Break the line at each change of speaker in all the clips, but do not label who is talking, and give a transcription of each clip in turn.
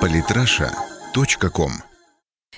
Политраша.ком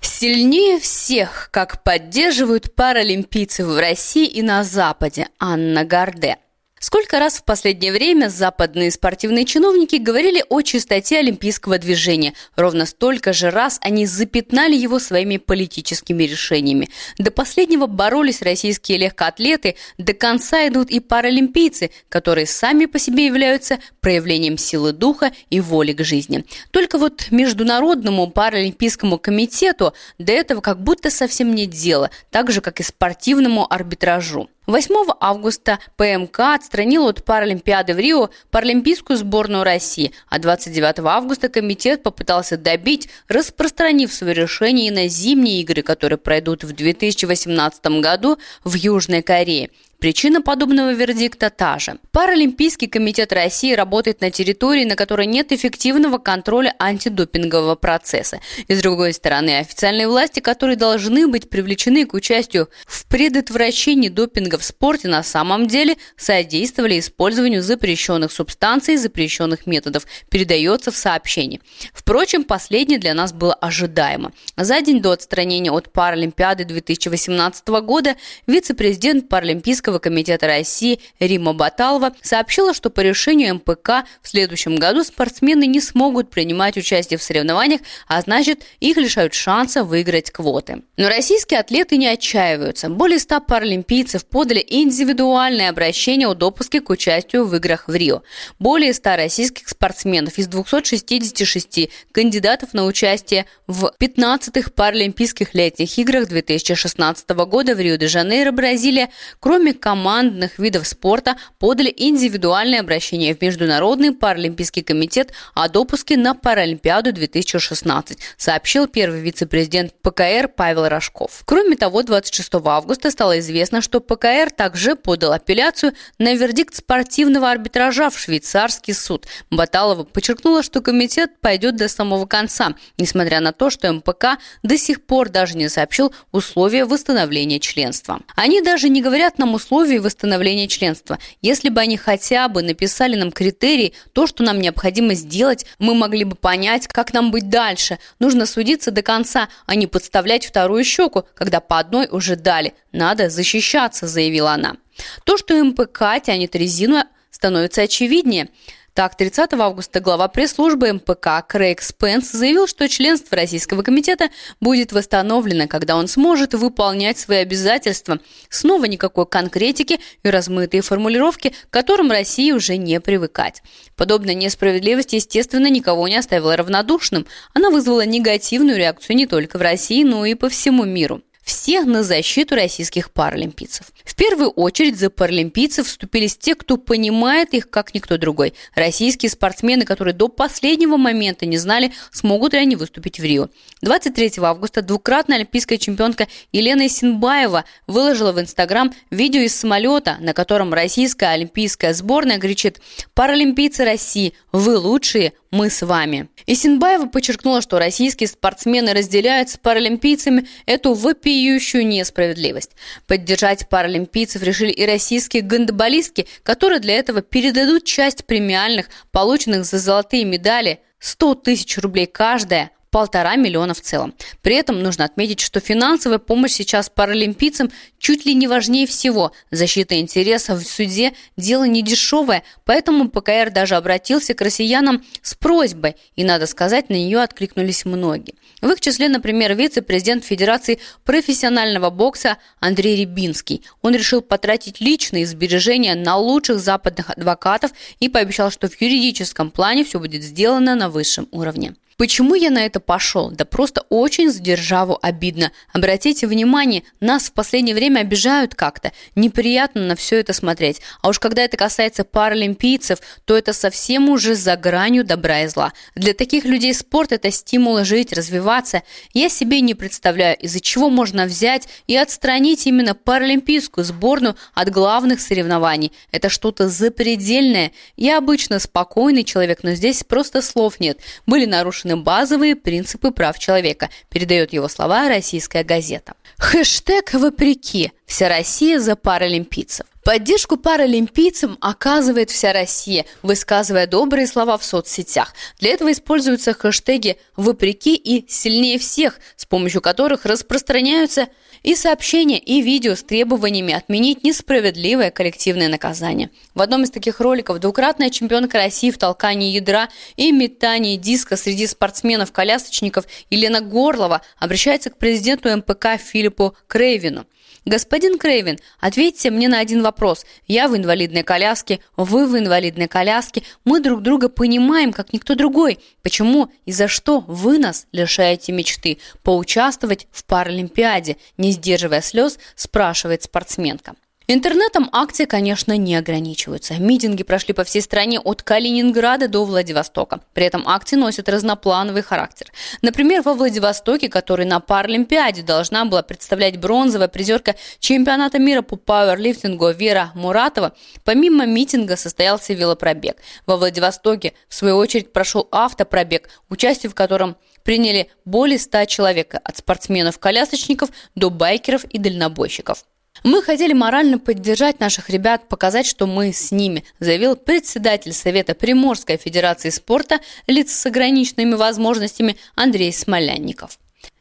Сильнее всех, как поддерживают паралимпийцев в России и на Западе, Анна Гарде – Сколько раз в последнее время западные спортивные чиновники говорили о чистоте олимпийского движения, ровно столько же раз они запятнали его своими политическими решениями. До последнего боролись российские легкоатлеты, до конца идут и паралимпийцы, которые сами по себе являются проявлением силы духа и воли к жизни. Только вот Международному паралимпийскому комитету до этого как будто совсем нет дела, так же, как и спортивному арбитражу. 8 августа ПМК отстранил от Паралимпиады в Рио паралимпийскую сборную России, а 29 августа комитет попытался добить, распространив свое решение и на зимние игры, которые пройдут в 2018 году в Южной Корее. Причина подобного вердикта та же. Паралимпийский комитет России работает на территории, на которой нет эффективного контроля антидопингового процесса. И с другой стороны, официальные власти, которые должны быть привлечены к участию в предотвращении допинга в спорте, на самом деле содействовали использованию запрещенных субстанций и запрещенных методов, передается в сообщении. Впрочем, последнее для нас было ожидаемо. За день до отстранения от Паралимпиады 2018 года вице-президент Паралимпийского Олимпийского комитета России Рима Баталова сообщила, что по решению МПК в следующем году спортсмены не смогут принимать участие в соревнованиях, а значит, их лишают шанса выиграть квоты. Но российские атлеты не отчаиваются. Более 100 паралимпийцев подали индивидуальное обращение о допуске к участию в играх в Рио. Более 100 российских спортсменов из 266 кандидатов на участие в 15-х Паралимпийских летних играх 2016 года в Рио-де-Жанейро, Бразилия, кроме командных видов спорта подали индивидуальное обращение в Международный паралимпийский комитет о допуске на Паралимпиаду 2016, сообщил первый вице-президент ПКР Павел Рожков. Кроме того, 26 августа стало известно, что ПКР также подал апелляцию на вердикт спортивного арбитража в швейцарский суд. Баталова подчеркнула, что комитет пойдет до самого конца, несмотря на то, что МПК до сих пор даже не сообщил условия восстановления членства. Они даже не говорят нам условий восстановления членства. Если бы они хотя бы написали нам критерии, то, что нам необходимо сделать, мы могли бы понять, как нам быть дальше. Нужно судиться до конца, а не подставлять вторую щеку, когда по одной уже дали. Надо защищаться, заявила она. То, что МПК тянет резину, становится очевиднее. Так, 30 августа глава пресс-службы МПК Крейг Спенс заявил, что членство Российского комитета будет восстановлено, когда он сможет выполнять свои обязательства. Снова никакой конкретики и размытые формулировки, к которым России уже не привыкать. Подобная несправедливость, естественно, никого не оставила равнодушным. Она вызвала негативную реакцию не только в России, но и по всему миру всех на защиту российских паралимпийцев. В первую очередь за паралимпийцев вступились те, кто понимает их как никто другой. Российские спортсмены, которые до последнего момента не знали, смогут ли они выступить в Рио. 23 августа двукратная олимпийская чемпионка Елена Синбаева выложила в Инстаграм видео из самолета, на котором российская олимпийская сборная кричит «Паралимпийцы России, вы лучшие, мы с вами». Исинбаева подчеркнула, что российские спортсмены разделяют с паралимпийцами эту вопиющую несправедливость. Поддержать паралимпийцев решили и российские гандболистки, которые для этого передадут часть премиальных, полученных за золотые медали, 100 тысяч рублей каждая, полтора миллиона в целом. При этом нужно отметить, что финансовая помощь сейчас паралимпийцам чуть ли не важнее всего. Защита интересов в суде – дело не дешевое, поэтому ПКР даже обратился к россиянам с просьбой, и, надо сказать, на нее откликнулись многие. В их числе, например, вице-президент Федерации профессионального бокса Андрей Рябинский. Он решил потратить личные сбережения на лучших западных адвокатов и пообещал, что в юридическом плане все будет сделано на высшем уровне. Почему я на это пошел? Да просто очень за державу обидно. Обратите внимание, нас в последнее время обижают как-то. Неприятно на все это смотреть. А уж когда это касается паралимпийцев, то это совсем уже за гранью добра и зла. Для таких людей спорт – это стимул жить, развиваться. Я себе не представляю, из-за чего можно взять и отстранить именно паралимпийскую сборную от главных соревнований. Это что-то запредельное. Я обычно спокойный человек, но здесь просто слов нет. Были нарушены нарушены базовые принципы прав человека, передает его слова российская газета. Хэштег «Вопреки. Вся Россия за паралимпийцев». Поддержку паралимпийцам оказывает вся Россия, высказывая добрые слова в соцсетях. Для этого используются хэштеги «Вопреки» и «Сильнее всех», с помощью которых распространяются и сообщения, и видео с требованиями отменить несправедливое коллективное наказание. В одном из таких роликов двукратная чемпионка России в толкании ядра и метании диска среди спортсменов-колясочников Елена Горлова обращается к президенту МПК Филиппу Крейвину – «Господин Крейвен, ответьте мне на один вопрос. Я в инвалидной коляске, вы в инвалидной коляске. Мы друг друга понимаем, как никто другой. Почему и за что вы нас лишаете мечты поучаствовать в Паралимпиаде?» Не сдерживая слез, спрашивает спортсменка. Интернетом акции, конечно, не ограничиваются. Митинги прошли по всей стране от Калининграда до Владивостока. При этом акции носят разноплановый характер. Например, во Владивостоке, который на Паралимпиаде должна была представлять бронзовая призерка чемпионата мира по пауэрлифтингу Вера Муратова, помимо митинга состоялся велопробег. Во Владивостоке, в свою очередь, прошел автопробег, участие в котором приняли более 100 человек от спортсменов-колясочников до байкеров и дальнобойщиков. Мы хотели морально поддержать наших ребят, показать, что мы с ними, заявил председатель Совета Приморской Федерации спорта лиц с ограниченными возможностями Андрей Смолянников.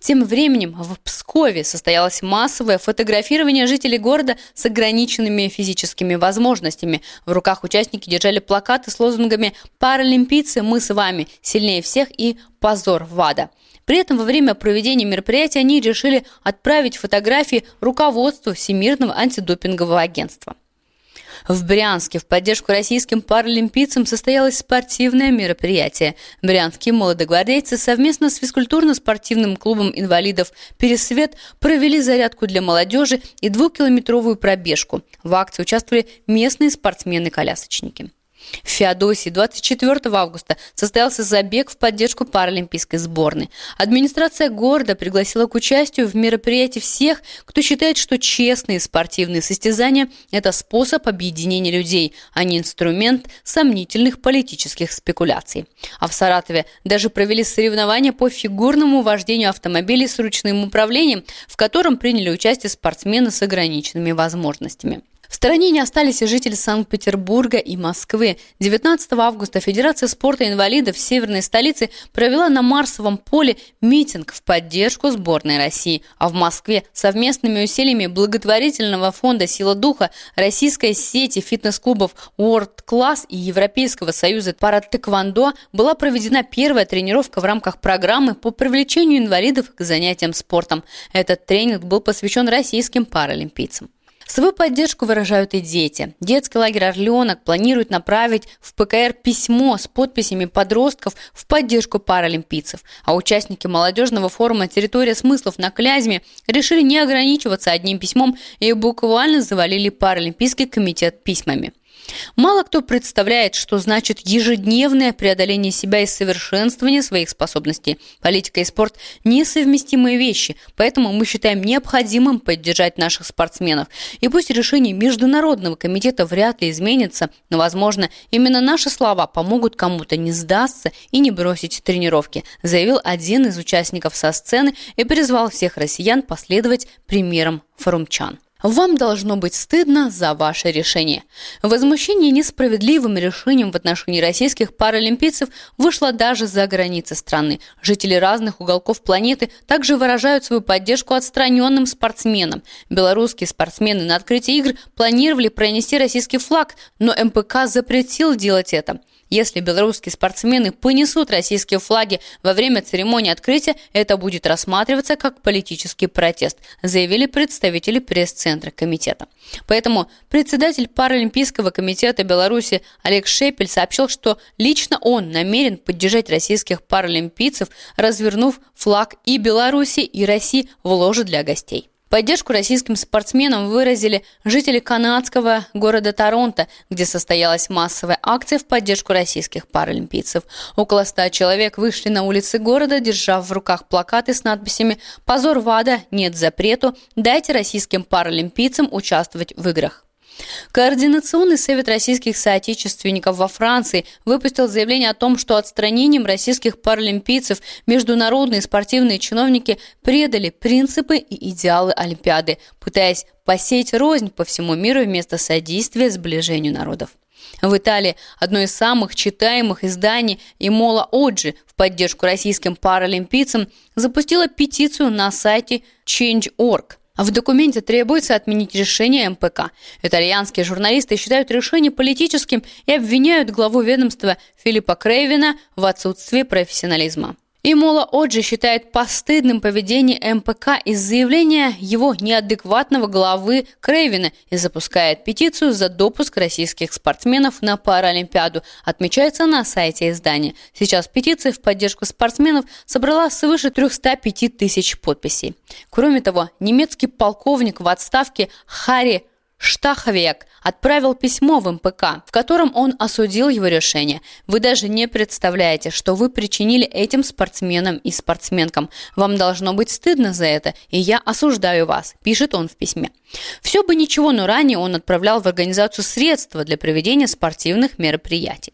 Тем временем в Пскове состоялось массовое фотографирование жителей города с ограниченными физическими возможностями. В руках участники держали плакаты с лозунгами «Паралимпийцы, мы с вами, сильнее всех» и «Позор ВАДА». При этом во время проведения мероприятия они решили отправить фотографии руководству Всемирного антидопингового агентства. В Брянске в поддержку российским паралимпийцам состоялось спортивное мероприятие. Брянские молодогвардейцы совместно с физкультурно-спортивным клубом инвалидов «Пересвет» провели зарядку для молодежи и двухкилометровую пробежку. В акции участвовали местные спортсмены-колясочники. В Феодосии 24 августа состоялся забег в поддержку паралимпийской сборной. Администрация города пригласила к участию в мероприятии всех, кто считает, что честные спортивные состязания – это способ объединения людей, а не инструмент сомнительных политических спекуляций. А в Саратове даже провели соревнования по фигурному вождению автомобилей с ручным управлением, в котором приняли участие спортсмены с ограниченными возможностями. В стороне не остались и жители Санкт-Петербурга и Москвы. 19 августа Федерация спорта инвалидов северной столицы провела на Марсовом поле митинг в поддержку сборной России. А в Москве совместными усилиями благотворительного фонда «Сила духа», российской сети фитнес-клубов World Class и Европейского союза паратэквондо была проведена первая тренировка в рамках программы по привлечению инвалидов к занятиям спортом. Этот тренинг был посвящен российским паралимпийцам. Свою поддержку выражают и дети. Детский лагерь «Орленок» планирует направить в ПКР письмо с подписями подростков в поддержку паралимпийцев. А участники молодежного форума «Территория смыслов» на Клязьме решили не ограничиваться одним письмом и буквально завалили Паралимпийский комитет письмами. Мало кто представляет, что значит ежедневное преодоление себя и совершенствование своих способностей. Политика и спорт – несовместимые вещи, поэтому мы считаем необходимым поддержать наших спортсменов. И пусть решение Международного комитета вряд ли изменится, но, возможно, именно наши слова помогут кому-то не сдаться и не бросить тренировки, заявил один из участников со сцены и призвал всех россиян последовать примерам форумчан. Вам должно быть стыдно за ваше решение. Возмущение несправедливым решением в отношении российских паралимпийцев вышло даже за границы страны. Жители разных уголков планеты также выражают свою поддержку отстраненным спортсменам. Белорусские спортсмены на открытии игр планировали пронести российский флаг, но МПК запретил делать это. Если белорусские спортсмены понесут российские флаги во время церемонии открытия, это будет рассматриваться как политический протест, заявили представители пресс-центра комитета. Поэтому председатель Паралимпийского комитета Беларуси Олег Шепель сообщил, что лично он намерен поддержать российских паралимпийцев, развернув флаг и Беларуси, и России в ложе для гостей. Поддержку российским спортсменам выразили жители канадского города Торонто, где состоялась массовая акция в поддержку российских паралимпийцев. Около ста человек вышли на улицы города, держав в руках плакаты с надписями «Позор ВАДА! Нет запрету! Дайте российским паралимпийцам участвовать в играх». Координационный совет российских соотечественников во Франции выпустил заявление о том, что отстранением российских паралимпийцев международные спортивные чиновники предали принципы и идеалы Олимпиады, пытаясь посеять рознь по всему миру вместо содействия сближению народов. В Италии одно из самых читаемых изданий Имола Оджи в поддержку российским паралимпийцам запустила петицию на сайте Change.org. В документе требуется отменить решение МПК. Итальянские журналисты считают решение политическим и обвиняют главу ведомства Филиппа Крейвина в отсутствии профессионализма. И Мола Оджи считает постыдным поведение МПК из заявления его неадекватного главы Крейвина и запускает петицию за допуск российских спортсменов на Паралимпиаду, отмечается на сайте издания. Сейчас петиция в поддержку спортсменов собрала свыше 305 тысяч подписей. Кроме того, немецкий полковник в отставке Харри Штаховек отправил письмо в МПК, в котором он осудил его решение. Вы даже не представляете, что вы причинили этим спортсменам и спортсменкам. Вам должно быть стыдно за это, и я осуждаю вас, пишет он в письме. Все бы ничего, но ранее он отправлял в организацию средства для проведения спортивных мероприятий.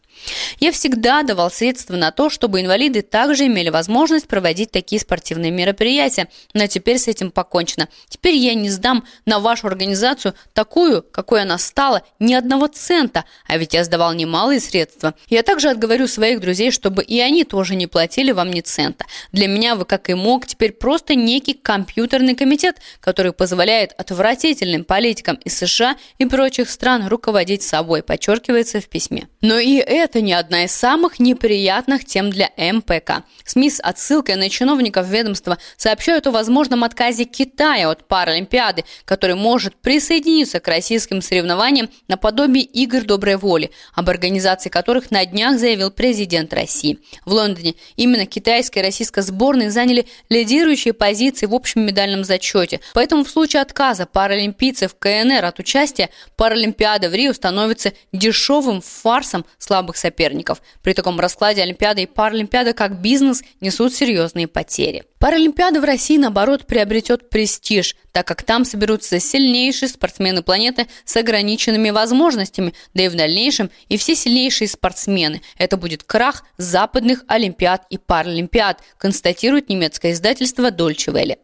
Я всегда давал средства на то, чтобы инвалиды также имели возможность проводить такие спортивные мероприятия, но теперь с этим покончено. Теперь я не сдам на вашу организацию такую, какой она стала, ни одного цента, а ведь я сдавал немалые средства. Я также отговорю своих друзей, чтобы и они тоже не платили вам ни цента. Для меня вы, как и мог, теперь просто некий компьютерный комитет, который позволяет отвратительным политикам из США и прочих стран руководить собой, подчеркивается в письме. Но и это это не одна из самых неприятных тем для МПК. СМИ с отсылкой на чиновников ведомства сообщают о возможном отказе Китая от Паралимпиады, который может присоединиться к российским соревнованиям наподобие игр доброй воли, об организации которых на днях заявил президент России. В Лондоне именно китайская и российская сборные заняли лидирующие позиции в общем медальном зачете. Поэтому в случае отказа паралимпийцев КНР от участия Паралимпиада в Рио становится дешевым фарсом слабых слабых соперников. При таком раскладе Олимпиада и Паралимпиада как бизнес несут серьезные потери. Паралимпиада в России, наоборот, приобретет престиж, так как там соберутся сильнейшие спортсмены планеты с ограниченными возможностями, да и в дальнейшем и все сильнейшие спортсмены. Это будет крах западных Олимпиад и Паралимпиад, констатирует немецкое издательство Дольче Welle.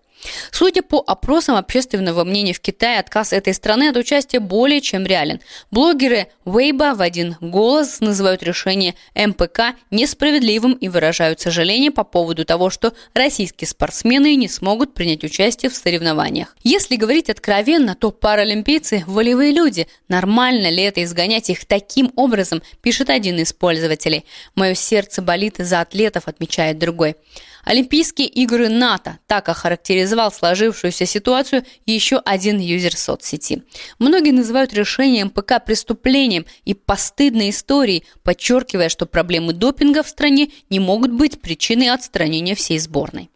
Судя по опросам общественного мнения в Китае, отказ этой страны от участия более чем реален. Блогеры Weibo в один голос называют решение МПК несправедливым и выражают сожаление по поводу того, что российские спортсмены не смогут принять участие в соревнованиях. Если говорить откровенно, то паралимпийцы – волевые люди. Нормально ли это изгонять их таким образом, пишет один из пользователей. «Мое сердце болит за атлетов», отмечает другой. Олимпийские игры НАТО так охарактеризовал сложившуюся ситуацию еще один юзер соцсети. Многие называют решение МПК преступлением и постыдной историей, подчеркивая, что проблемы допинга в стране не могут быть причиной отстранения всей сборной.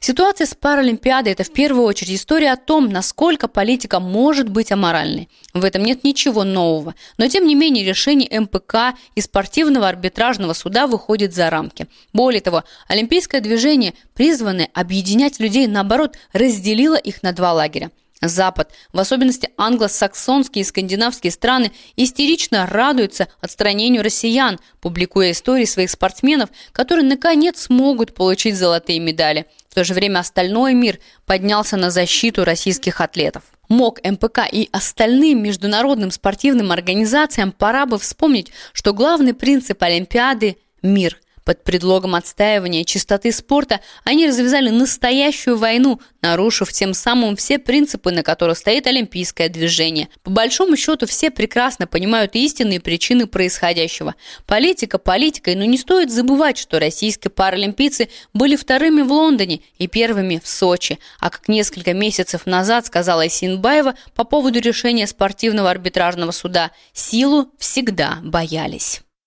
Ситуация с Паралимпиадой – это в первую очередь история о том, насколько политика может быть аморальной. В этом нет ничего нового. Но тем не менее решение МПК и спортивного арбитражного суда выходит за рамки. Более того, олимпийское движение, призванное объединять людей, наоборот, разделило их на два лагеря. Запад, в особенности англосаксонские и скандинавские страны, истерично радуются отстранению россиян, публикуя истории своих спортсменов, которые наконец смогут получить золотые медали. В то же время остальной мир поднялся на защиту российских атлетов. МОК, МПК и остальным международным спортивным организациям пора бы вспомнить, что главный принцип Олимпиады – мир – под предлогом отстаивания чистоты спорта они развязали настоящую войну, нарушив тем самым все принципы, на которых стоит олимпийское движение. По большому счету все прекрасно понимают истинные причины происходящего. Политика политикой, но не стоит забывать, что российские паралимпийцы были вторыми в Лондоне и первыми в Сочи. А как несколько месяцев назад сказала Синбаева по поводу решения спортивного арбитражного суда, силу всегда боялись.